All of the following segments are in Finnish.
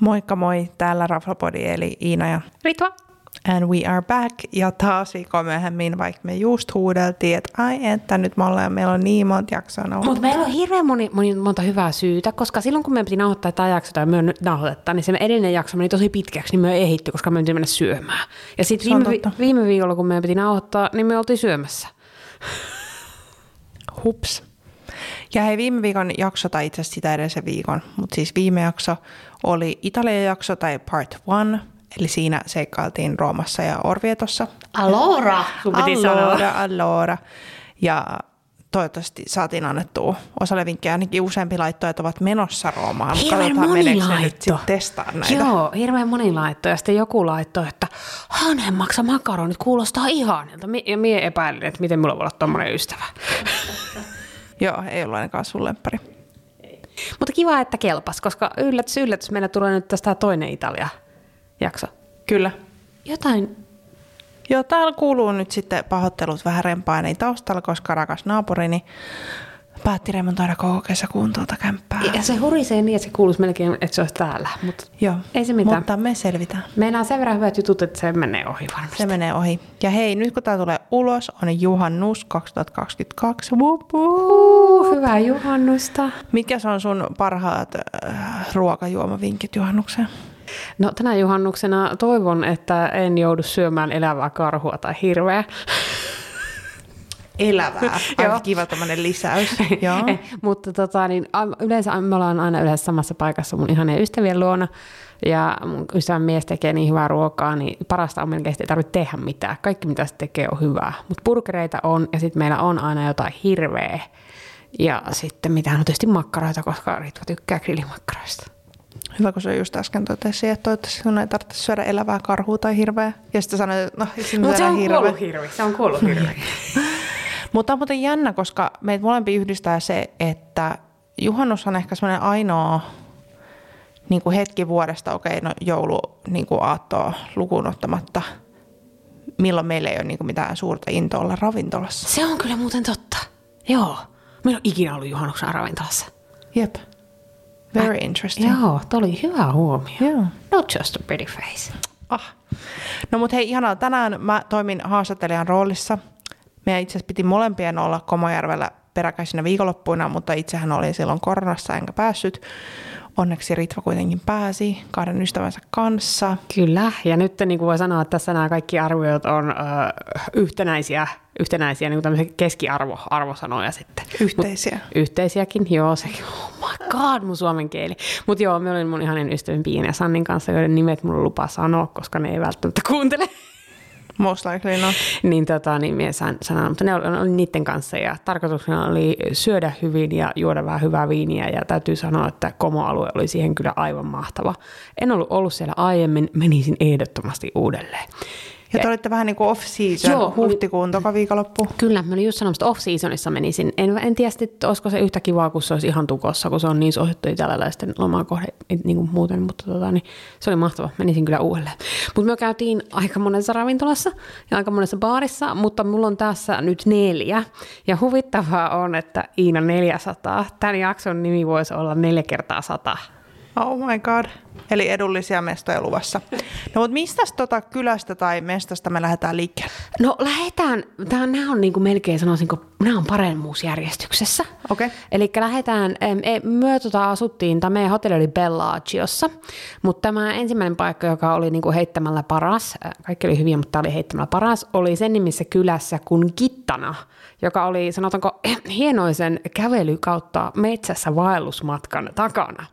Moikka moi, täällä Raflapodi eli Iina ja Ritva. And we are back. Ja taas viikkoa myöhemmin, vaikka me just huudeltiin, että ai että nyt me ollaan, meillä on niin monta jaksoa Mutta meillä on hirveän moni, moni, monta hyvää syytä, koska silloin kun me piti nauhoittaa tämä jakso tai me nyt nauhoittaa, niin se edellinen jakso meni tosi pitkäksi, niin me ei ehitty, koska me piti mennä syömään. Ja sitten viime, vi- viime viikolla, kun me piti nauhoittaa, niin me oltiin syömässä. Hups. Ja hei, viime viikon jakso, tai itse asiassa sitä edellisen viikon, mutta siis viime jakso oli Italian jakso tai part one, eli siinä seikkailtiin Roomassa ja Orvietossa. Allora, sun piti allora, sanoa. allora. Ja toivottavasti saatiin annettua osalle vinkkejä. Ainakin useampi laittoi, että ovat menossa Roomaan. Hirveän moni laitto. testaa näitä. Joo, hirveän moni laitto. Ja sitten joku laittoi, että Hanhen maksa makaronit kuulostaa ihanilta. Ja mie epäilin, että miten mulla voi olla tommonen ystävä. Joo, ei ollut ainakaan sun lemppari. Mutta kiva, että kelpas, koska yllätys, yllätys, meillä tulee nyt tästä toinen Italia-jakso. Kyllä. Jotain Joo, täällä kuuluu nyt sitten pahoittelut vähän rempaineen taustalla, koska rakas naapurini päätti remontoida koko kesäkuun tuota kämppää. Ja se hurisee niin, että se kuuluisi melkein, että se olisi täällä. Mutta Joo, ei se mitään. mutta me selvitään. Meillä on sen verran hyvät jutut, että se menee ohi varmasti. Se menee ohi. Ja hei, nyt kun tämä tulee ulos, on juhannus 2022. Uh, hyvää juhannusta. Mitkä on sun parhaat äh, ruokajuomavinkit juhannukseen? No tänä juhannuksena toivon, että en joudu syömään elävää karhua tai hirveä. Elävää. Aika kiva tämmöinen lisäys. Joo. Eh, mutta tota, niin, yleensä me ollaan aina yleensä samassa paikassa mun ihanien ystävien luona. Ja mun ystävän mies tekee niin hyvää ruokaa, niin parasta on melkein, että ei tarvitse tehdä mitään. Kaikki mitä se tekee on hyvää. Mutta burgereita on ja sitten meillä on aina jotain hirveä. Ja sitten mitään on tietysti makkaroita, koska Ritva tykkää grillimakkaroista. Hyvä, kun se just äsken totesi, että toivottavasti sun ei tarvitse syödä elävää karhua tai hirveä. Ja sitten sanoit, että no, Mutta se on hirveä. kuollut hirvi. Se on kuollut hirvi. Mutta on muuten jännä, koska meitä molempi yhdistää se, että juhannus on ehkä semmoinen ainoa niin kuin hetki vuodesta, okei, okay, no joulu niin kuin aattoa lukuun ottamatta, milloin meillä ei ole niin kuin mitään suurta intoa olla ravintolassa. Se on kyllä muuten totta. Joo. Meillä on ikinä ollut juhannuksen ravintolassa. Jep. Very interesting. Joo, toi oli hyvä huomio. Yeah. Not just a pretty face. Ah. No mut hei, ihanaa. Tänään mä toimin haastattelijan roolissa. Meidän itse asiassa piti molempien olla Komojärvellä peräkäisinä viikonloppuina, mutta itsehän oli silloin koronassa enkä päässyt. Onneksi Ritva kuitenkin pääsi kahden ystävänsä kanssa. Kyllä, ja nyt niin kuin voi sanoa, että tässä nämä kaikki arviot on ö, yhtenäisiä, yhtenäisiä niin kuin keskiarvo, arvosanoja sitten. Yhteisiä. Mut, yhteisiäkin, joo, se, oh my god, mun suomen kieli. Mutta joo, me olin mun ihanen ystävän Piin ja Sannin kanssa, joiden nimet mulla lupa sanoa, koska ne ei välttämättä kuuntele. Most likely not. niin, tota, niin minä sain sanoa, mutta ne oli, oli niiden kanssa ja tarkoituksena oli syödä hyvin ja juoda vähän hyvää viiniä ja täytyy sanoa, että Komo-alue oli siihen kyllä aivan mahtava. En ollut ollut siellä aiemmin, menisin ehdottomasti uudelleen. Ja te olitte vähän niin kuin off-season, Joo, huhtikuun toka viikonloppu. Kyllä, mä olin just sanomassa, että off-seasonissa menisin. En, en tiedä, että olisiko se yhtä kivaa, kun se olisi ihan tukossa, kun se on niin suosittu italialaisten lomakohde niin kuin muuten, mutta tota, niin, se oli mahtava. Menisin kyllä uudelleen. Mutta me käytiin aika monessa ravintolassa ja aika monessa baarissa, mutta mulla on tässä nyt neljä. Ja huvittavaa on, että Iina 400. Tämän jakson nimi voisi olla neljä kertaa sata. Oh my god. Eli edullisia mestoja luvassa. No mutta mistä tota kylästä tai mestasta me lähdetään liikkeelle? No lähdetään, tää, nämä on niinku melkein sanoisinko, nämä on paremmuusjärjestyksessä. Okei. Okay. Eli lähdetään, e, me tota asuttiin, tai meidän hotelli oli Bellagiossa, mutta tämä ensimmäinen paikka, joka oli niinku heittämällä paras, kaikki oli hyviä, mutta tämä oli heittämällä paras, oli sen nimissä kylässä kuin Kittana, joka oli sanotaanko hienoisen kävely kautta metsässä vaellusmatkan takana.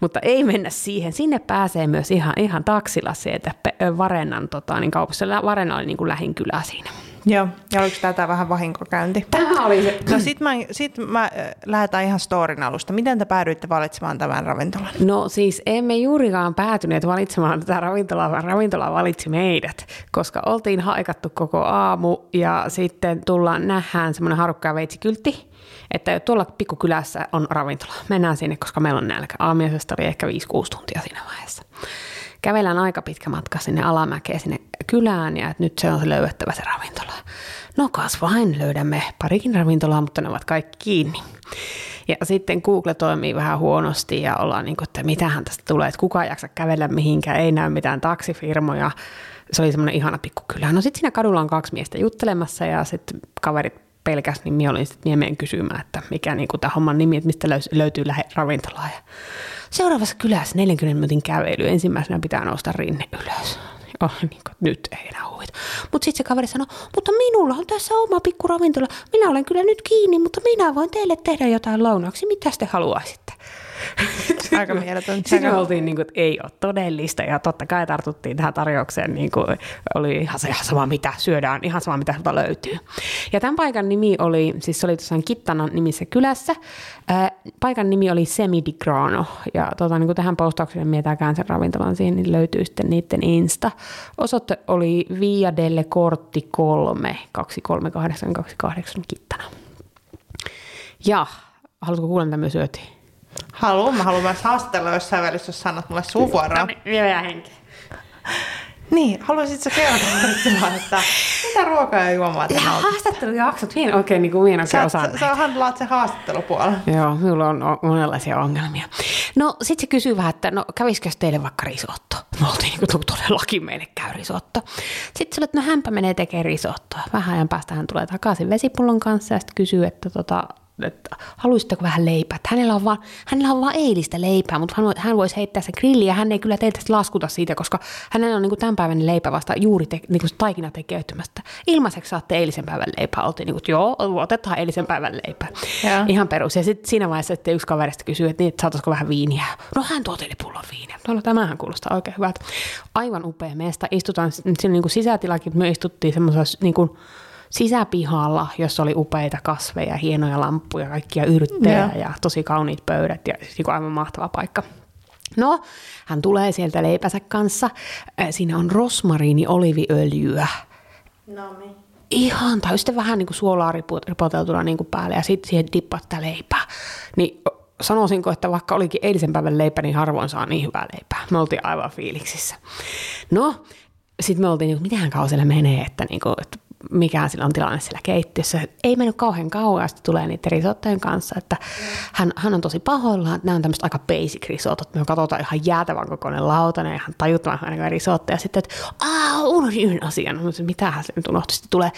Mutta ei mennä siihen. Sinne pääsee myös ihan, ihan taksilla sieltä Varennan tota, niin kaupassa. Varenna oli niin kuin lähin kylä siinä. Joo, ja oliko tätä vähän vahinkokäynti? Tämä oli se. No sit mä, sit mä lähdetään ihan storin alusta. Miten te päädyitte valitsemaan tämän ravintolan? No siis emme juurikaan päätyneet valitsemaan tätä ravintolaa, vaan ravintola valitsi meidät, koska oltiin haikattu koko aamu ja sitten tullaan nähdään semmoinen harukka ja veitsikyltti, että tuolla pikkukylässä on ravintola. Mennään sinne, koska meillä on nälkä. Aamiaisesta oli ehkä 5-6 tuntia siinä vaiheessa kävellään aika pitkä matka sinne alamäkeen sinne kylään ja että nyt se on se löydettävä se ravintola. No kas vain, löydämme parikin ravintolaa, mutta ne ovat kaikki kiinni. Ja sitten Google toimii vähän huonosti ja ollaan niin kuin, että mitähän tästä tulee, että kukaan jaksa kävellä mihinkään, ei näy mitään taksifirmoja. Se oli semmoinen ihana pikkukylä. No sitten siinä kadulla on kaksi miestä juttelemassa ja sitten kaverit pelkäs, niin minä olin sitten miemeen kysymään, että mikä niin tämä homman nimi, että mistä löytyy lähe ravintolaa. Seuraavassa kylässä 40 minuutin kävely, ensimmäisenä pitää nousta rinne ylös. Oh, niin kuin, nyt ei enää huvita. Mutta sitten se kaveri sanoi, mutta minulla on tässä oma pikku ravintola. Minä olen kyllä nyt kiinni, mutta minä voin teille tehdä jotain lounaaksi. Mitä te haluaisitte? Aika mieletön. Siinä oltiin, niin kuin, että ei ole todellista ja totta kai tartuttiin tähän tarjoukseen. Niin kuin, oli ihan, ihan sama mitä syödään, ihan sama mitä sieltä löytyy. Ja tämän paikan nimi oli, siis se oli tosiaan Kittanan nimissä kylässä. Ää, paikan nimi oli Semi di Grano ja tota, niin kuin tähän postaukseen mietääkään sen ravintolan siihen, niin löytyy sitten niiden Insta. Osoite oli Via delle Corti 3 23828 Kittana. Ja haluatko kuulla, mitä me syötiin? Haluan, mä haluan myös haastatella jossain välissä, jos sanot mulle suvuoroa. No niin, vielä henki. Niin, haluaisitko kertoa, että mitä ruokaa ja juomaa te nautitte? Haastattelujaksot, minä oikein niin kuin minä oikein osaan. Sä, handlaat se haastattelupuolella. Joo, minulla on monenlaisia ongelmia. No sit se kysyy vähän, että no kävisikö teille vaikka risotto? Me oltiin niin kuin todellakin meille käy risotto. Sitten sä että no hänpä menee tekemään risottoa. Vähän ajan päästä hän tulee takaisin vesipullon kanssa ja sitten kysyy, että tota, että haluaisitteko vähän leipää. Että hänellä, on vaan, hänellä on vaan eilistä leipää, mutta hän, hän voisi heittää sen grilliin ja hän ei kyllä teitä laskuta siitä, koska hänellä on niin kuin tämän päivän leipä vasta juuri te, niin kuin taikina tekeytymästä. Ilmaiseksi saatte eilisen päivän leipää. Oltiin niin kuin, joo, otetaan eilisen päivän leipää. Ja. Ihan perus. Ja sitten siinä vaiheessa että yksi kaverista kysyy, että, niin, että saataisiko vähän viiniä. No hän tuo teille pullon viiniä. No tämähän kuulostaa oikein hyvältä. Aivan upea meistä. Istutaan, siinä niin kuin sisätilakin, me istuttiin semmoisessa niin kuin, sisäpihalla, jossa oli upeita kasveja, hienoja lamppuja, kaikkia yrttejä ja, ja tosi kauniit pöydät ja siis niin aivan mahtava paikka. No, hän tulee sieltä leipänsä kanssa. Siinä on rosmariini oliviöljyä. No niin. Ihan, tai sitten vähän niin kuin suolaa ripoteltuna niin kuin päälle ja sitten siihen dippat sitä leipää. Niin sanoisinko, että vaikka olikin eilisen päivän leipä, niin harvoin saa niin hyvää leipää. Me oltiin aivan fiiliksissä. No, sitten me oltiin, niin mitähän kausille menee, että, niin kuin, että mikä sillä on tilanne siellä keittiössä. Ei mennyt kauhean kauan, sitten tulee niiden risottojen kanssa, että hän, hän on tosi pahoillaan, nämä on tämmöistä aika basic risottot. Me katsotaan ihan jäätävän kokoinen lautanen ja ihan tajuttavan ainakaan risotto. Ja sitten, että aah, unohdin yhden asian. Mitähän se nyt unohtui. Sitten tulee,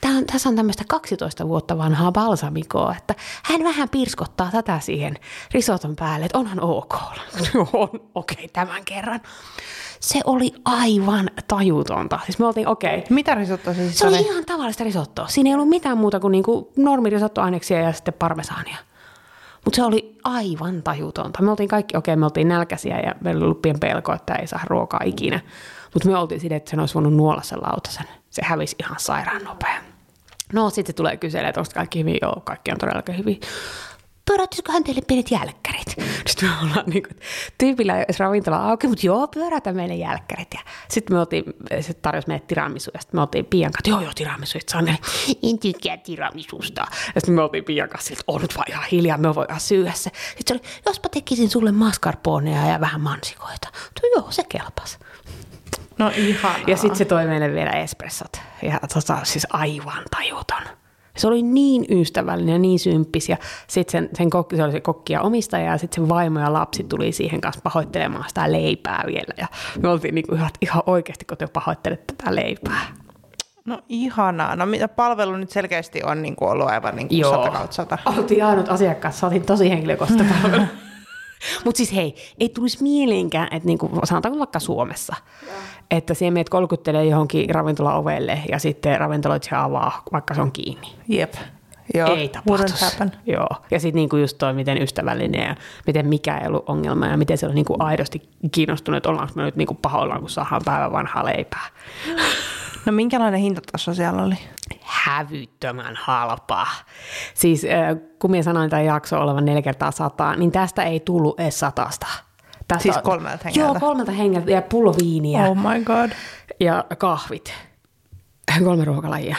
Tämä on, tässä on tämmöistä 12 vuotta vanhaa balsamikoa, että hän vähän pirskottaa tätä siihen risoton päälle, että onhan ok. on, okei, okay, tämän kerran se oli aivan tajutonta. Siis me oltiin okei. Okay. Mitä risottoa se siis Se oli ihan tavallista risottoa. Siinä ei ollut mitään muuta kuin niinku normirisottoaineksia ja sitten parmesaania. Mutta se oli aivan tajutonta. Me oltiin kaikki, okei, okay, me oltiin nälkäisiä ja meillä oli ollut pelko, että ei saa ruokaa ikinä. Mutta me oltiin sille, että sen olisi voinut nuolla sen lautasen. Se hävisi ihan sairaan nopea. No sitten se tulee kyselemään, että onko kaikki hyvin? Joo, kaikki on todellakin hyvin pyöräyttäisiköhän teille pienet jälkkärit? Sitten me ollaan niin kuin, tyypillä ravintola auki, mutta joo, pyöräytä meille jälkkärit. Ja sitten me oltiin, se tarjosi meille tiramisu, ja sitten me oltiin Pian kanssa, joo joo tiramisu, että Sanne, en tykkää tiramisusta. Ja sitten me oltiin Pian kanssa, että on nyt vaan ihan hiljaa, me voidaan syödä se. Sitten se oli, jospa tekisin sulle mascarponeja ja vähän mansikoita. Tuo joo, se kelpas. No ihanaa. Ja sitten se toi meille vielä espressot. Ja tota, siis aivan tajuton. Se oli niin ystävällinen ja niin symppis. Ja sitten sen, sen kokki, se oli se kokki ja omistaja ja sitten sen vaimo ja lapsi tuli siihen kanssa pahoittelemaan sitä leipää vielä. Ja me oltiin niinku ihan, ihan oikeasti, kun te pahoittelette tätä leipää. No ihanaa. No mitä palvelu nyt selkeästi on niin kuin ollut aivan niin kuin Joo. sata kautta sata. Oltiin ainut asiakkaat, saatiin tosi henkilökohtaista palvelua. Mutta siis hei, ei tulisi mieleenkään, että niinku, sanotaanko vaikka Suomessa. Että siellä meidät kolkuttelee johonkin ravintola-ovelle ja sitten ravintoloitsija avaa, vaikka se on kiinni. Jep. Joo, ei tapahtuisi. Joo. Ja sitten niinku just toi, miten ystävällinen ja miten mikä ei ollut ongelma ja miten se on niinku aidosti kiinnostunut, että ollaanko me nyt niinku pahoillaan, kun saadaan päivän vanhaa leipää. No minkälainen hintataso siellä oli? Hävyttömän halpaa. Siis kun minä sanoin tämän jakso olevan neljä kertaa sataa, niin tästä ei tullut edes satasta. Tästä siis kolmelta hengeltä? Joo, kolmelta hengeltä ja pullo viiniä. Oh my god. Ja kahvit. Kolme ruokalajia.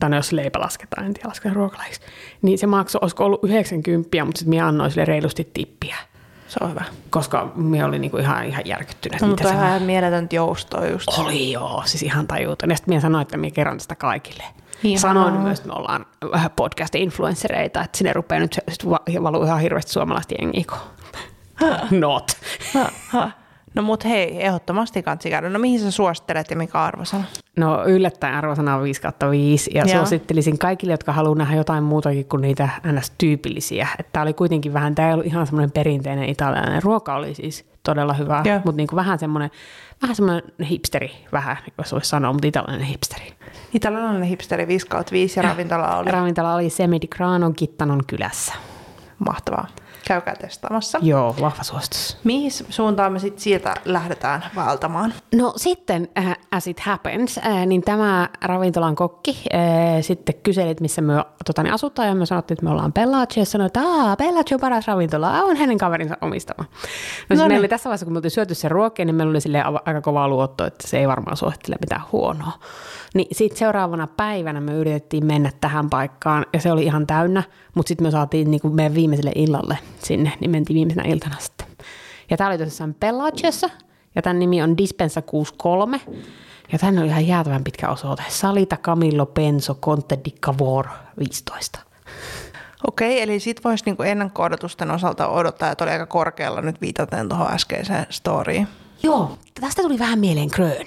Tai no, jos leipä lasketaan, en tiedä ruokalajiksi. Niin se maksoi, olisiko ollut 90, mutta sitten minä annoin sille reilusti tippiä. Se on hyvä. Koska me oli niinku ihan, ihan järkyttynyt. No, mutta ihan mieletöntä joustoa just. Oli joo, siis ihan tajuuton. Ja sitten minä sanoin, että minä kerron tästä kaikille. Ihanaa. Sanoin myös, että me ollaan vähän podcast-influenssereita, että sinne rupeaa nyt valuu ihan hirveästi suomalaista jengiä. Not. No mut hei, ehdottomasti kansi käydä. No mihin sä suosittelet ja mikä arvosana? No yllättäen arvosana on 5 kautta 5 ja Joo. suosittelisin kaikille, jotka haluaa nähdä jotain muutakin kuin niitä ns-tyypillisiä. Tämä oli kuitenkin vähän, tämä ei ollut ihan semmoinen perinteinen italialainen. Ruoka oli siis todella hyvä, Joo. mutta niinku vähän semmoinen, vähän semmoinen hipsteri, vähän, jos voisi sanoa, mutta italialainen hipsteri. Italialainen hipsteri 5 kautta 5 ja ravintola oli Ravintola oli Semi di Grano Gittanon kylässä. mahtavaa. Käykää testaamassa. Joo, vahva suositus. Mihin suuntaan me sitten sieltä lähdetään vaeltamaan? No sitten, äh, as it happens, äh, niin tämä ravintolan kokki äh, sitten kyseli, että missä me tota, niin asutaan, ja me sanottiin, että me ollaan Bellagio, ja sanoi, että Aa, Bellagio on paras ravintola, on hänen kaverinsa omistama. No, siis No meillä niin. oli tässä vaiheessa, kun me oltiin syöty sen ruokia, niin meillä oli aika kova luotto, että se ei varmaan suosittele mitään huonoa. Niin sitten seuraavana päivänä me yritettiin mennä tähän paikkaan, ja se oli ihan täynnä, mutta sitten me saatiin niin kuin meidän viimeiselle illalle sinne, niin mentiin viimeisenä iltana sitten. Ja tämä oli tosissaan Bellagiossa, ja tämän nimi on Dispensa 63. Ja tänne oli ihan jäätävän pitkä osoite. Salita Camillo Penso Conte di Cavour 15. Okei, eli sit voisi niinku ennakko-odotusten osalta odottaa, että oli aika korkealla nyt viitaten tuohon äskeiseen storyin. Joo, tästä tuli vähän mieleen Grön.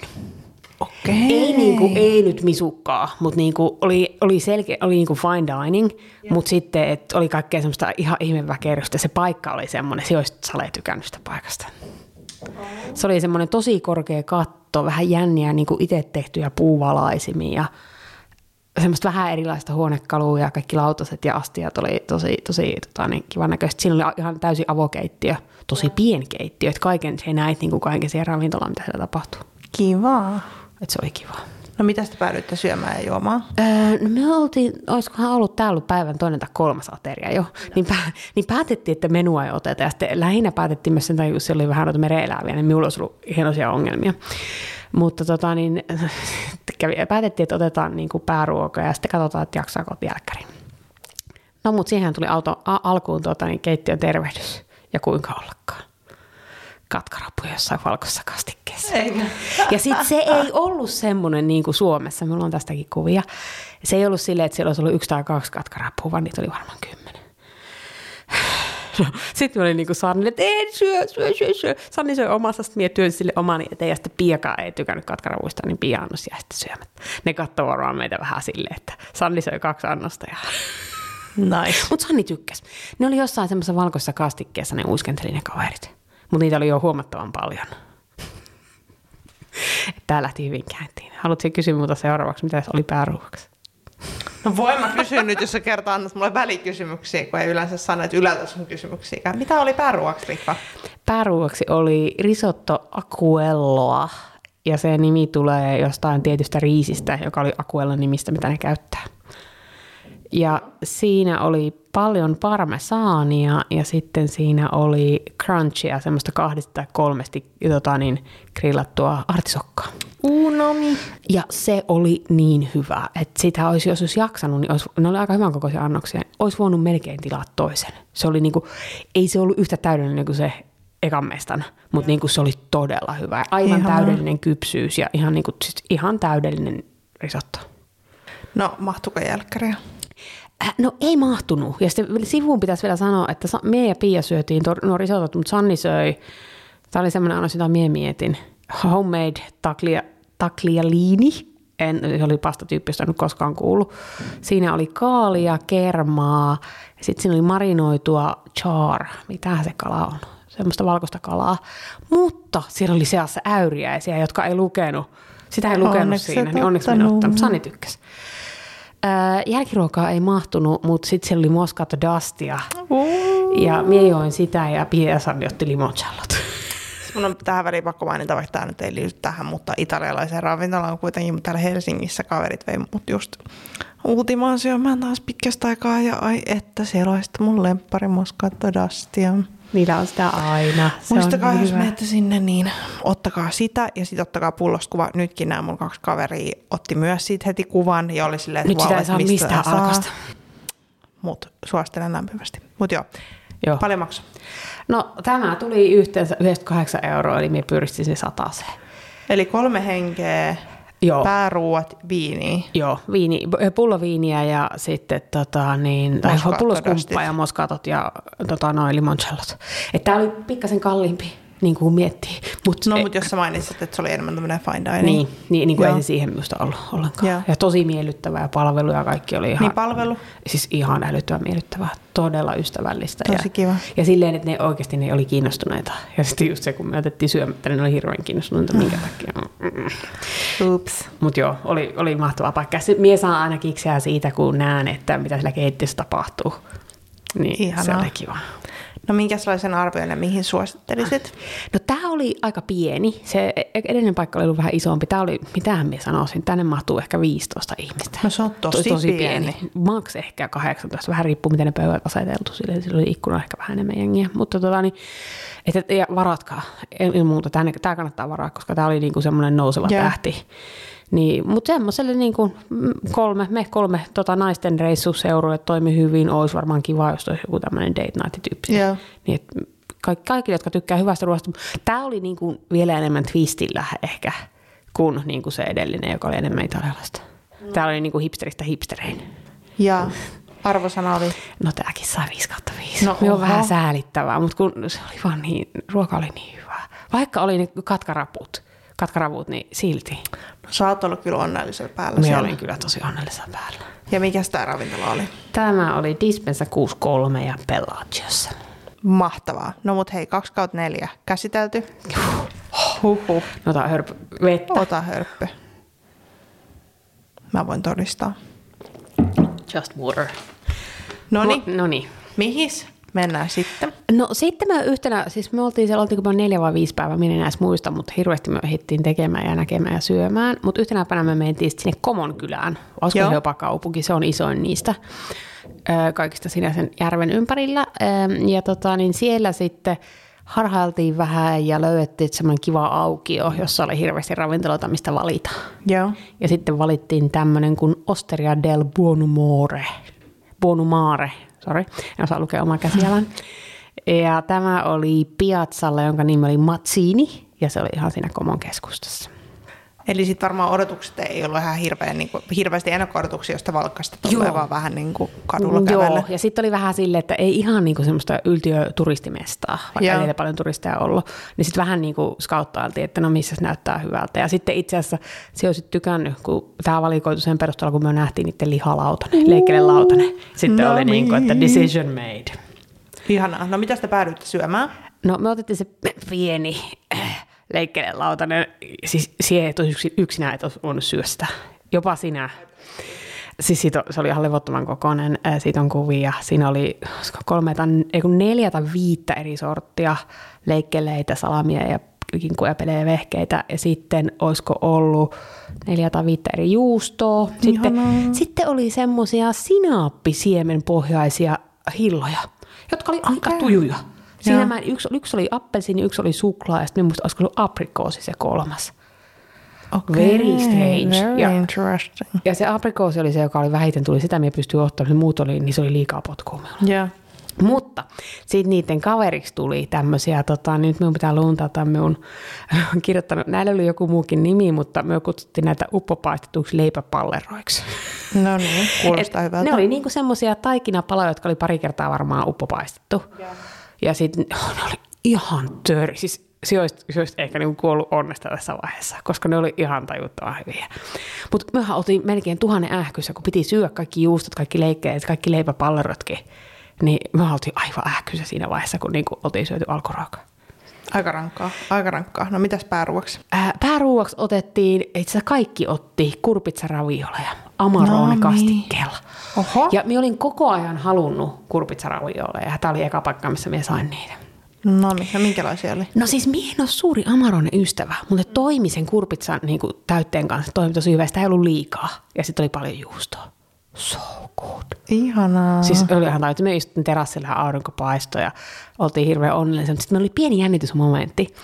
Okei. Ei, niinku, ei nyt misukkaa, mutta niinku oli, oli, selkeä, oli niinku fine dining, mutta sitten et oli kaikkea semmoista ihan ihmeväkerystä. Se paikka oli semmoinen, se olisi Sale tykännyt sitä paikasta. Se oli semmoinen tosi korkea katto, vähän jänniä niin kuin itse tehtyjä puuvalaisimia ja semmoista vähän erilaista huonekalua ja kaikki lautaset ja astiat oli tosi, tosi tota, niin kivan näköistä. Siinä oli ihan täysin avokeittiö, tosi pieni keittiö, että kaiken se näit niin kuin kaiken siihen ravintolaan, mitä siellä tapahtuu. Kivaa. Että se oli kiva. No mitä te päädyitte syömään ja juomaan? Öö, no me oltiin, olisikohan ollut tää ollut päivän toinen tai kolmas ateria jo, niin, pä, niin päätettiin, että menua ei oteta. Ja sitten lähinnä päätettiin myös sen takia, kun siellä oli vähän noita mereeläviä, niin minulla olisi ollut hienoisia ongelmia. Mutta tota, niin, kävi, päätettiin, että otetaan niin kuin pääruoka ja sitten katsotaan, että jaksaako jälkkäri. No mutta siihen tuli auto, a, alkuun tuota, niin keittiön tervehdys ja kuinka ollakaan. Katkarappuja jossain valkoisessa kastikkeessa. Eikä. Ja sitten se ei ollut semmoinen niin kuin Suomessa, minulla on tästäkin kuvia. Se ei ollut silleen, että siellä olisi ollut yksi tai kaksi katkarappua, vaan niitä oli varmaan kymmenen. No, sitten mä olin niin kuin Sannille, että en syö, syö, syö, syö. Sanni söi omassa, sitten minä työnsin sille omani eteen, ja sitten Piakaan ei tykännyt katkarapuista, niin Pia annos jäi sitten syömättä. Ne katsoi varmaan meitä vähän silleen, että Sanni söi kaksi annosta. Ja... Nice. Mutta Sanni tykkäsi. Ne oli jossain semmoisessa valkoisessa kastikkeessa, ne uiskenteli ne kaverit. Mutta niitä oli jo huomattavan paljon. Tää lähti hyvin käyntiin. Haluatko kysyä muuta seuraavaksi, mitä se oli pääruuaksi? No voin mä kysyä nyt, jos sä kertaa annat mulle välikysymyksiä, kun ei yleensä sano, että ylätason kysymyksiä. Mitä oli pääruoksi, Rikka? Pääruuaksi oli risotto acuelloa, ja se nimi tulee jostain tietystä riisistä, joka oli acuellon nimistä, mitä ne käyttää. Ja siinä oli paljon parmesaania ja sitten siinä oli crunchia, semmoista kahdesta tai kolmesti tota niin, grillattua artisokkaa. Unomi. Ja se oli niin hyvä, että sitä olisi, jos olisi jaksanut, niin olisi, ne oli aika hyvän kokoisia annoksia, olisi voinut melkein tilaa toisen. Se oli niinku, ei se ollut yhtä täydellinen kuin se ekan mestan, mutta niinku se oli todella hyvä. Aivan Ihanaa. täydellinen kypsyys ja ihan, niinku, siis ihan täydellinen risotto. No, mahtuuko jälkkäriä? Äh, no ei mahtunut. Ja sitten sivuun pitäisi vielä sanoa, että mie ja Pia syötiin tuo, nuo risotot, mutta Sanni söi, tämä oli semmoinen annos, jota mie mietin, homemade taglia, taglialini. En, se oli pastatyyppi, josta en koskaan kuullut. Siinä oli kaalia, kermaa, ja sitten siinä oli marinoitua char, mitähän se kala on, semmoista valkoista kalaa. Mutta siellä oli seassa äyriäisiä, jotka ei lukenut, sitä ei lukenut Onneksi siinä, niin onneksi minä ottanut. ottanut. Sanni tykkäsi. Ää, jälkiruokaa ei mahtunut, mutta sitten siellä oli moscato dustia. Ja mie join sitä ja Pia Sanni otti limoncellot. Mun on tähän väliin pakko mainita, vaikka tämä nyt ei liity tähän, mutta italialaiseen ravintolaan kuitenkin, mutta täällä Helsingissä kaverit vei mut just Ultimaan syömään taas pitkästä aikaa ja ai että siellä olisi mun lemppari Moscato Dustia. Niillä on sitä aina. Se Muistakaa, jos hyvä. menette sinne, niin ottakaa sitä ja sitten ottakaa pullosta kuva. Nytkin nämä mun kaksi kaveria otti myös siitä heti kuvan ja oli silleen, Nyt että sitä vau, ei saa mistä mistään saa. alkosta. Mut suosittelen lämpimästi. Mut joo, Joo. paljon maksaa. No tämä tuli yhteensä 98 euroa, eli me pyristin sen sataseen. Eli kolme henkeä Joo. Pääruuat, viiniä. Joo, viini, pullo viiniä ja sitten tota, niin, tai pulloskumppaa ja moskatot ja tota, noin limoncellot. Tämä oli pikkasen kalliimpi, niin kuin miettii. Mut, No, e- mutta jos sä mainitsit, että se oli enemmän tämmöinen fine dining. Niin, niin, niin kuin ei se siihen minusta ollut ollenkaan. Joo. Ja tosi miellyttävää palvelua ja kaikki oli ihan, Niin palvelu. siis ihan älyttömän miellyttävää, todella ystävällistä. Tosi ja, kiva. Ja silleen, että ne oikeasti ne oli kiinnostuneita. Ja sitten just se, kun me otettiin syömättä, niin ne oli hirveän kiinnostuneita, minkä takia. Oops. Mutta joo, oli, oli mahtava paikka. Mie saan aina kikseä siitä, kun näen, että mitä siellä keittiössä tapahtuu. Niin Ihanaa. se oli kiva. No minkälaisen arvion ja mihin suosittelisit? No tämä oli aika pieni. Se edellinen paikka oli ollut vähän isompi. Tämä oli, mitähän minä sanoisin, tänne mahtuu ehkä 15 ihmistä. No se on tosi pieni. Maks ehkä 18, vähän riippuu miten ne pöydät aseteltu. Sille, sillä oli ikkuna ehkä vähän enemmän jengiä. Mutta tota, niin, et, et, ja varatkaa. Ilman muuta, tämä kannattaa varaa, koska tämä oli niinku semmoinen nouseva Joo. tähti. Niin, mutta semmoiselle niin kuin kolme, me kolme tota naisten reissuseurueet toimi hyvin. Olisi varmaan kiva, jos olisi joku tämmöinen date night tyyppi. Joo. Niin, kaikki, kaikille, jotka tykkää hyvästä ruoasta. Tämä oli niin kuin vielä enemmän twistillä ehkä kuin, niin kuin se edellinen, joka oli enemmän italialaista. Tämä oli niin kuin hipsteristä hipsterein. Ja arvosana oli? No tämäkin sai 5 kautta 5. No Me on vähän säälittävää, mutta kun se oli vaan niin, ruoka oli niin hyvää. Vaikka oli ne katkaraput, katkaravut, niin silti. Sä oot ollut kyllä onnellisella päällä siellä. olin kyllä tosi onnellisella päällä. Ja mikä tämä ravintola oli? Tämä oli Dispensa 63 ja Bellagiossa. Mahtavaa. No mut hei, 2 kautta 4 käsitelty. Huhhuh. No on hörpö vettä. Ota hörppy. Mä voin todistaa. Just water. No niin, No niin. mihis mennään sitten? No sitten me yhtenä, siis me oltiin siellä, oltiinko me neljä vai viisi päivää, minä en edes muista, mutta hirveästi me hittiin tekemään ja näkemään ja syömään. Mutta yhtenä päivänä me mentiin sinne Komon kylään, olisiko Joo. se jopa kaupunki, se on isoin niistä kaikista siinä sen järven ympärillä. Ja tota, niin siellä sitten harhailtiin vähän ja löydettiin semmoinen kiva aukio, jossa oli hirveästi ravintoloita, mistä valita. Joo. Ja sitten valittiin tämmöinen kuin Osteria del Buonumore. Buonumare, sorry, en osaa lukea omaa käsialan. Ja tämä oli piazzalla, jonka nimi oli Mazzini, ja se oli ihan siinä Komon keskustassa. Eli sitten varmaan odotukset ei ollut ihan hirveän, niin kuin, hirveästi ennakko-odotuksia, josta valkasta Joo. tulee vaan vähän niin kuin kadulla kävellä. Joo, ja sitten oli vähän silleen, että ei ihan niinku semmoista yltiöturistimestaa, vaikka Joo. ei paljon turisteja ollut. Niin sitten vähän niinku skauttailtiin, että no missä se näyttää hyvältä. Ja sitten itse asiassa se olisi tykännyt, kun tämä valikoitu sen perusteella, kun me nähtiin niiden lihalautanen, leikkele lautanen. Sitten No oli niinku, että decision made. Ihanaa. No mitä te päädyitte syömään? No me otettiin se pieni äh, leikkele-lautanen, siis siihen et olisi yksin, yksinään et olisi voinut syödä sitä. Jopa sinä. Siis siitä, se oli ihan levottoman kokoinen, siitä on kuvia. Siinä oli kolme tai, ei kun neljä tai viittä eri sorttia leikkeleitä, salamia ja kinkuja, pelejä vehkeitä. Ja sitten olisiko ollut neljä tai viittä eri juustoa. Sitten, sitten oli semmoisia sinaappisiemenpohjaisia hilloja, jotka oli aika Okei. tujuja. Siinä Joo. mä, yksi, yksi oli appelsiini, yksi oli suklaa ja sitten minusta olisiko ollut aprikoosi se kolmas. Okei, Very strange. Very Ja- interesting. Ja se aprikoosi oli se, joka oli vähiten tuli, sitä me pystyi ottamaan, muut oli, niin se oli liikaa potkua. Joo. Mutta sitten niiden kaveriksi tuli tämmöisiä, tota, nyt minun pitää luuntata minun kirjoittanut, näillä oli joku muukin nimi, mutta me kutsuttiin näitä uppopaistetuiksi leipäpalleroiksi. No niin, kuulostaa Et hyvältä. Ne oli niinku semmoisia taikinapaloja, jotka oli pari kertaa varmaan uppopaistettu. Ja sitten ne oli ihan töri. Siis se olisi, se olisi ehkä niinku kuollut onnesta tässä vaiheessa, koska ne oli ihan tajuttoman hyviä. Mutta mehän oltiin melkein tuhannen ähkyssä, kun piti syödä kaikki juustot, kaikki leikkeet, kaikki leipäpallerotkin. Niin me oltiin aivan ähkyssä siinä vaiheessa, kun niinku oltiin syöty alkuruokaa. Aika rankkaa, aika rankkaa. No mitäs pääruoksi? Ää, Pääruuaksi otettiin, itse asiassa kaikki otti kurpitsaravioleja Amarone-kastikkeella. Oho. Ja minä olin koko ajan halunnut kurpitsaravioleja. Tämä oli eka paikka, missä minä sain niitä. No niin, no minkälaisia oli? No siis minä en ole suuri Amarone-ystävä, mutta ne toimi sen kurpitsan niin kuin, täytteen kanssa. Toimi tosi hyvä, sitä ei ollut liikaa. Ja sitten oli paljon juustoa. So good. Ihanaa. Siis oli ihan taito. Me istuttiin terassilla ja aurinko paistoi ja oltiin hirveän onnellisia. Mutta sitten me oli pieni jännitysmomentti,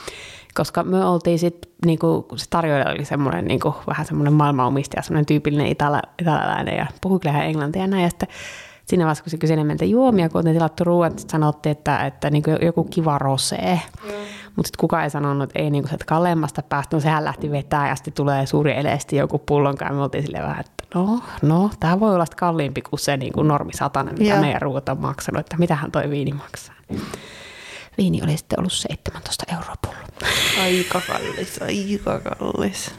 koska me oltiin sitten, niinku, se tarjoilija oli semmoinen niinku, vähän semmoinen maailmanomistaja, semmoinen tyypillinen itala, italialainen ja puhui kyllä ihan englantia ja näin. Ja sitten siinä vaiheessa, kun se kyseli meiltä juomia, kun oltiin tilattu ruoan, sitten sanottiin, että, että niinku joku kiva rosee. Mutta sitten kukaan ei sanonut, että ei niinku sieltä kalleimmasta päästä. No sehän lähti vetää ja sitten tulee suuri eleesti joku pullonkaan. Ja me oltiin silleen vähän, että no, no tämä voi olla kalliimpi kuin se niinku normi satanen, mitä Joo. meidän ruuat on maksanut. Että mitähän toi viini maksaa. Viini oli sitten ollut 17 euroa pullo. Aika kallis, aika kallis.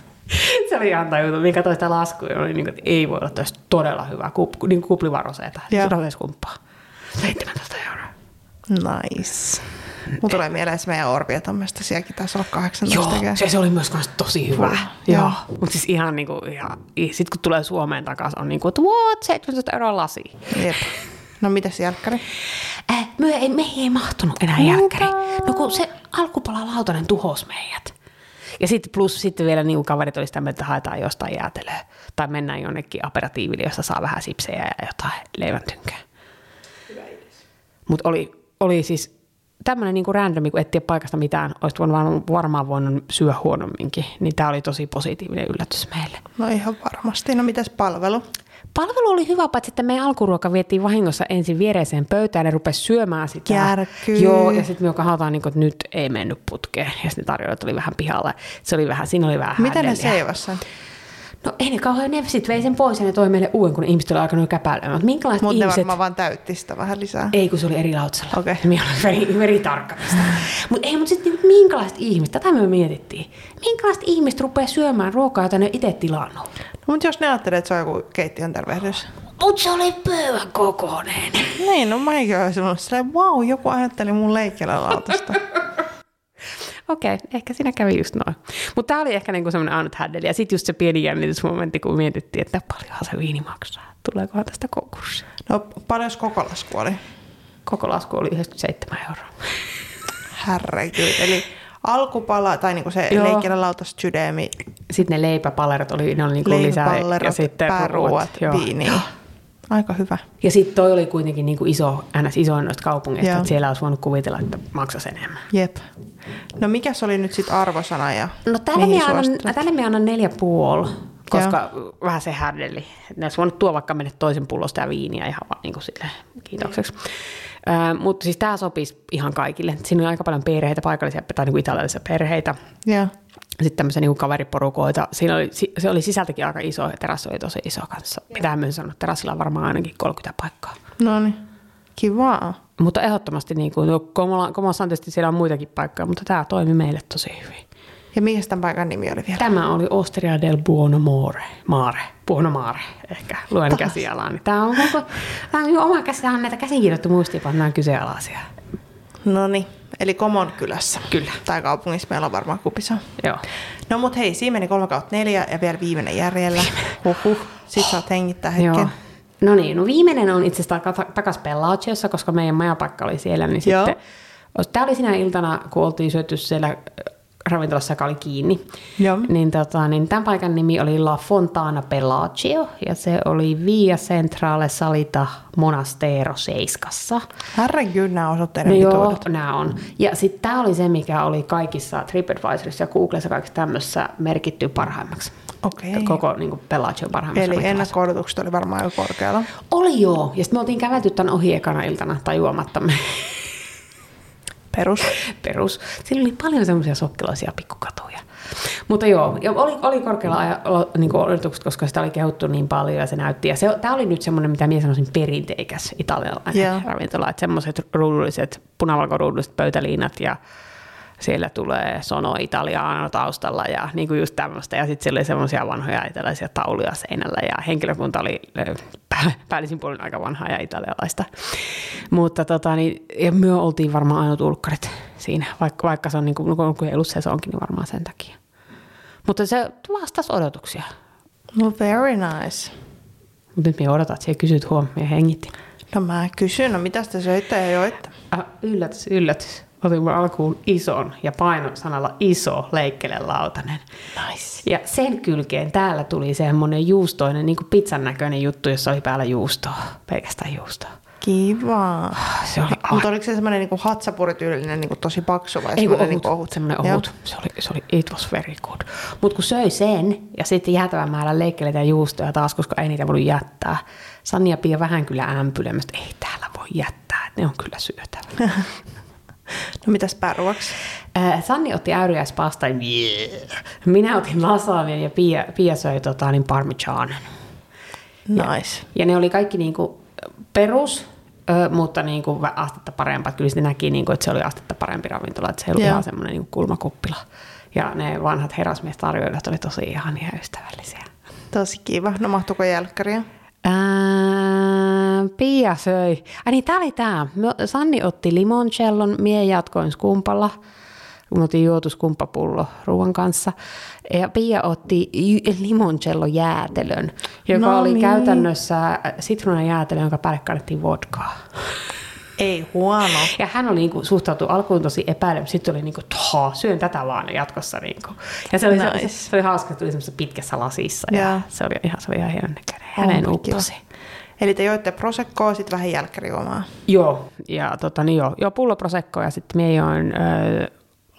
Se oli ihan tajuton. Minä katsoin sitä laskua ja oli niin kuin, että ei voi olla tästä todella hyvää kup, niin kuplivaroseita. Joo. Roseskumppaa. 17 euroa. Nice. Mun tulee mieleen se meidän Orbietammesta, sielläkin taisi olla 18 Joo, se, se oli myös tosi hyvä. Full. Joo. Joo. Mutta siis ihan niinku, ihan, sit kun tulee Suomeen takaisin, on niinku, että what, 17 euroa lasi. Jep. No mitäs jälkkäri? Äh, me, ei, me ei mahtunut enää jälkkäri. No kun se alkupala lautanen tuhos meidät. Ja sitten plus sitten vielä niin kaverit oli sitä mieltä, että haetaan jostain jäätelöä. Tai mennään jonnekin aperatiiville, jossa saa vähän sipsejä ja jotain leiväntynkää. Mutta oli, oli siis tämmöinen niinku randomi, kun etsiä paikasta mitään, olisit voinut varmaan, varmaan voinut syödä huonomminkin. Niin tämä oli tosi positiivinen yllätys meille. No ihan varmasti. No mitäs palvelu? Palvelu oli hyvä, paitsi että meidän alkuruoka vietiin vahingossa ensin viereiseen pöytään ja rupesi syömään sitä. Järkyy. Joo, ja sitten me kahdotaan, niin että nyt ei mennyt putkeen. Ja sitten tarjoilut oli vähän pihalla. Se oli vähän, siinä oli vähän Miten ne härdeliä. seivas sen? No ei ne kauhean, ne sitten vei sen pois ja ne toi meille uuden, kun ihmiset oli alkanut käpäilemään. Mutta minkälaiset Mutta ne ihmiset... varmaan vaan täytti sitä vähän lisää. Ei, kun se oli eri lautasella. Okei. Minä olen veri, veri tarkka. Mutta ei, mutta sitten minkälaiset ihmiset, tätä me mietittiin. Minkälaiset ihmiset rupeaa syömään ruokaa, jota ne itse tilannut? No, mutta jos ne ajattelee, että se on joku keittiön tervehdys. Mutta se oli pöydän kokoinen. Niin, no mäkin olisin ollut silleen, wow, joku ajatteli mun leikkelälautasta. Okei, ehkä siinä kävi just noin. Mutta tämä oli ehkä niinku semmoinen ainut häddeli. Ja sitten just se pieni jännitysmomentti, kun mietittiin, että paljonhan se viini maksaa. Tuleekohan tästä konkurssi? No paljon koko lasku oli? Koko lasku oli 97 euroa. Herregud. Eli alkupala, tai niinku se Joo. leikkelälautas sydämi, Sitten ne leipäpallerit oli, ne oli niinku lisää. Ja sitten pääruuat, ruuat, joo. viini. Aika hyvä. Ja sitten toi oli kuitenkin niinku iso, ns. isoin noista kaupungeista, Joo. että siellä olisi voinut kuvitella, että maksaisi enemmän. Jep. No mikä se oli nyt sitten arvosana ja No tälle me, annan, tälle me annan neljä puoli, koska vähän se härdeli. Ne olisi voinut tuo vaikka mennä toisen pullosta ja viiniä ihan vaan niin kuin sille kiitokseksi. Ö, mutta siis tämä sopisi ihan kaikille. Siinä oli aika paljon perheitä, paikallisia tai niin kuin italialaisia perheitä. Joo. Sitten tämmöisiä niin kaveriporukoita. Siinä oli, se oli sisältäkin aika iso ja terassi oli tosi iso kanssa. Pitää myös sanoa, että terassilla on varmaan ainakin 30 paikkaa. No niin. Kivaa. Mutta ehdottomasti, niin kuin, no, Komola- Komossa on tietysti siellä on muitakin paikkoja, mutta tämä toimi meille tosi hyvin. Ja mikä tämän paikan nimi oli vielä? Tämä oli Osteria del Buono Mare. Mare. Buono Mare, ehkä. Luen käsialaan. Tämä on, koko, tämä on oma käsi, on näitä käsikirjoittu on kyseenalaisia. No niin. Eli Komon kylässä. Kyllä. Tai kaupungissa meillä on varmaan kupisa. Joo. No mut hei, siinä meni 3 kautta 4 ja vielä viimeinen järjellä. Huhhuh. Sit saat hengittää hetken. Joo. No niin, no viimeinen on itse asiassa takaisin Bellagiossa, koska meidän majapaikka oli siellä, niin Joo. sitten... Tämä oli sinä iltana, kun oltiin syöty siellä ravintolassa, joka oli kiinni. Joo. Niin, tota, niin tämän paikan nimi oli La Fontana Bellagio, ja se oli Via Centrale Salita Monastero Seiskassa. Herregud, nämä osoitteiden No joo, nämä on. Ja sitten tämä oli se, mikä oli kaikissa TripAdvisorissa ja Googlessa kaikissa tämmöisissä merkitty parhaimmaksi. Okei. Koko niin Bellagio parhaimmaksi. Eli ravintolassa. ennakko-odotukset oli varmaan aika korkealla. Oli joo. Ja sitten me oltiin kävelty tämän ohi ekana iltana tajuamattamme. Perus. Perus. Siinä oli paljon semmoisia sokkeloisia pikkukatuja. Mutta joo, ja oli, oli korkealla aja, niin odotukset, koska sitä oli kehuttu niin paljon ja se näytti. Ja se, tämä oli nyt semmoinen, mitä minä sanoisin, perinteikäs italialainen Joo. ravintola. Että semmoiset ruudulliset, punavalkoruudulliset pöytäliinat ja siellä tulee sono italiano taustalla ja niin kuin just tämmöistä. Ja sitten siellä oli semmoisia vanhoja italialaisia tauluja seinällä ja henkilökunta oli päällisin puolin aika vanhaa ja italialaista. Mutta tota, niin, ja me oltiin varmaan ainut ulkkarit siinä, vaikka, vaikka se on niin kuin, kun ei ollut sesonkin, niin varmaan sen takia. Mutta se vastasi odotuksia. No very nice. Mutta nyt me odotat, että kysyt huomioon ja hengitin. No mä kysyn, no mitä te söitte ja joitte? Äh, yllätys, yllätys. Otin alkuun ison ja paino sanalla iso leikkelelautanen. Nice. Ja sen kylkeen täällä tuli semmoinen juustoinen, niin kuin pizzan näköinen juttu, jossa oli päällä juustoa, pelkästään juustoa. Kiva. Se oli Mutta oliko se semmoinen niinku hatsapurityylinen niinku tosi paksu vai Ei semmoinen ohut, niinku ohut. semmoinen Joo. ohut. Se oli, se oli, it was very good. Mutta kun söi sen ja sitten jäätävän määrän leikkeleitä ja juustoja taas, koska ei niitä voinut jättää. Sanni ja Pia vähän kyllä ämpylemään, että ei täällä voi jättää, ne on kyllä syötävä. No mitäs pääruoksi? Äh, Sanni otti äyriäispasta, yeah. minä otin lasagnen ja Pia, Pia söi tota, niin parmigianan. Nice. Ja ne oli kaikki niinku perus, ö, mutta niinku astetta parempaa. Kyllä sitten näki, niinku, että se oli astetta parempi ravintola, että se ei ollut Joo. ihan semmoinen niinku kulmakuppila. Ja ne vanhat herrasmiestarjoilijat oli tosi ihania ja ystävällisiä. Tosi kiva. No mahtuuko jälkkäriä? Ää, Pia söi. Ai niin, tää oli tää. Sanni otti limoncellon, mie jatkoin skumpalla. Me otin juotu skumppapullo ruoan kanssa. Ja Pia otti limoncello jäätelön, joka No oli niin. käytännössä sitruunajäätelö, jonka päälle kannettiin vodkaa. Ei huono. Ja hän oli niinku, suhtautui alkuun tosi epäilevästi, sitten oli niinku, "Haa, syön tätä vaan jatkossa. Niinku. Ja se oli, Nice. se, se, oli hauska, että tuli semmoisessa pitkässä lasissa ja Joo. se oli ihan, se oli ihan hienon näköinen. Hänen upposi. Eli te joitte prosekkoa, sitten vähän jälkkärijuomaa. Joo, ja tota, niin joo, joo, pullo prosekkoa ja sitten mie join ö,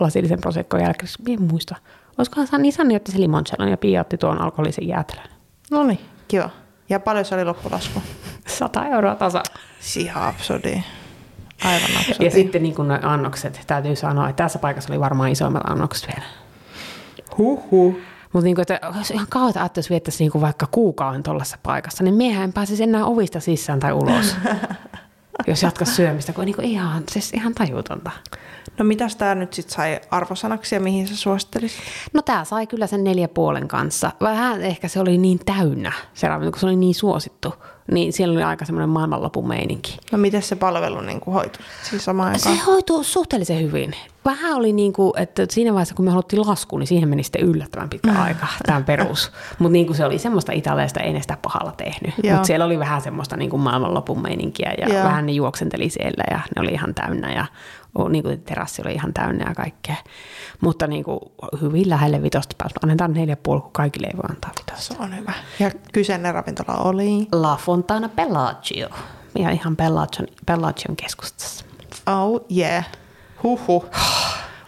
lasillisen prosekkoon jälkeen, mie en muista. Olisikohan Sanni otti se limoncellon ja Pia otti tuon alkoholisen jäätelön. No niin, kiva. Ja paljon se oli loppulasku? 100 euroa tasa. Ihan absurdi. Aivan absurdi. Ja sitten niin kuin annokset, täytyy sanoa, että tässä paikassa oli varmaan isoimmat annokset vielä. Huhhuh. Mutta niin että olisi ihan kauheata, että jos viettäisi niin vaikka kuukauden tuollaisessa paikassa, niin miehän pääsisi enää ovista sisään tai ulos. jos jatkaisi syömistä, kun on niin kuin ihan, siis ihan tajutonta. No mitäs tää nyt sit sai arvosanaksi ja mihin sä suosittelisit? No tämä sai kyllä sen neljä puolen kanssa. Vähän ehkä se oli niin täynnä, se ravinto, kun se oli niin suosittu. Niin siellä oli aika semmoinen maailmanlopun meininki. No miten se palvelu niin kuin hoitui siis samaan Se aikaan? hoituu suhteellisen hyvin. Vähän oli niin kuin, että siinä vaiheessa kun me haluttiin lasku, niin siihen meni sitten yllättävän pitkä aika, tämän perus. Mutta niin kuin se oli semmoista italialaista, ei sitä pahalla tehnyt. Mutta siellä oli vähän semmoista niin kuin maailmanlopun meininkiä ja Joo. vähän ne juoksenteli siellä ja ne oli ihan täynnä ja niin kuin terassi oli ihan täynnä ja kaikkea. Mutta niin kuin hyvin lähelle vitosta päästä. Annetaan neljä puoli, kun kaikille ei voi antaa vitosta. Se on hyvä. Ja kyseinen ravintola oli... La Fontana Bellagio. Ja ihan Bellagion, Bellagion keskustassa. Oh yeah. Huhhuh.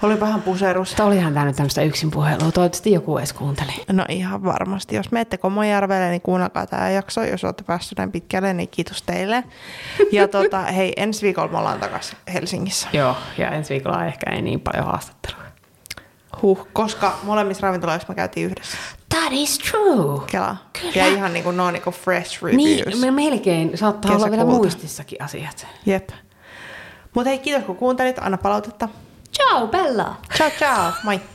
Oli vähän puserus. Mutta olihan tämä nyt tämmöistä yksin puhelua. Toivottavasti joku edes kuunteli. No ihan varmasti. Jos menette Komojärvelle, niin kuunnelkaa tämä jakso. Jos olette päässeet näin pitkälle, niin kiitos teille. Ja tota, hei, ensi viikolla me ollaan takaisin Helsingissä. Joo, ja ensi viikolla ehkä ei niin paljon haastattelua. Huh, koska molemmissa ravintoloissa me käytiin yhdessä. That is true. Kela. Kyllä. Ja ihan niin kuin, no niin kuin fresh reviews. Niin, me melkein saattaa olla vielä muistissakin asiat. Jep. Mutta hei, kiitos kun kuuntelit. Anna palautetta. Ciao, bella! Ciao, ciao, Mike.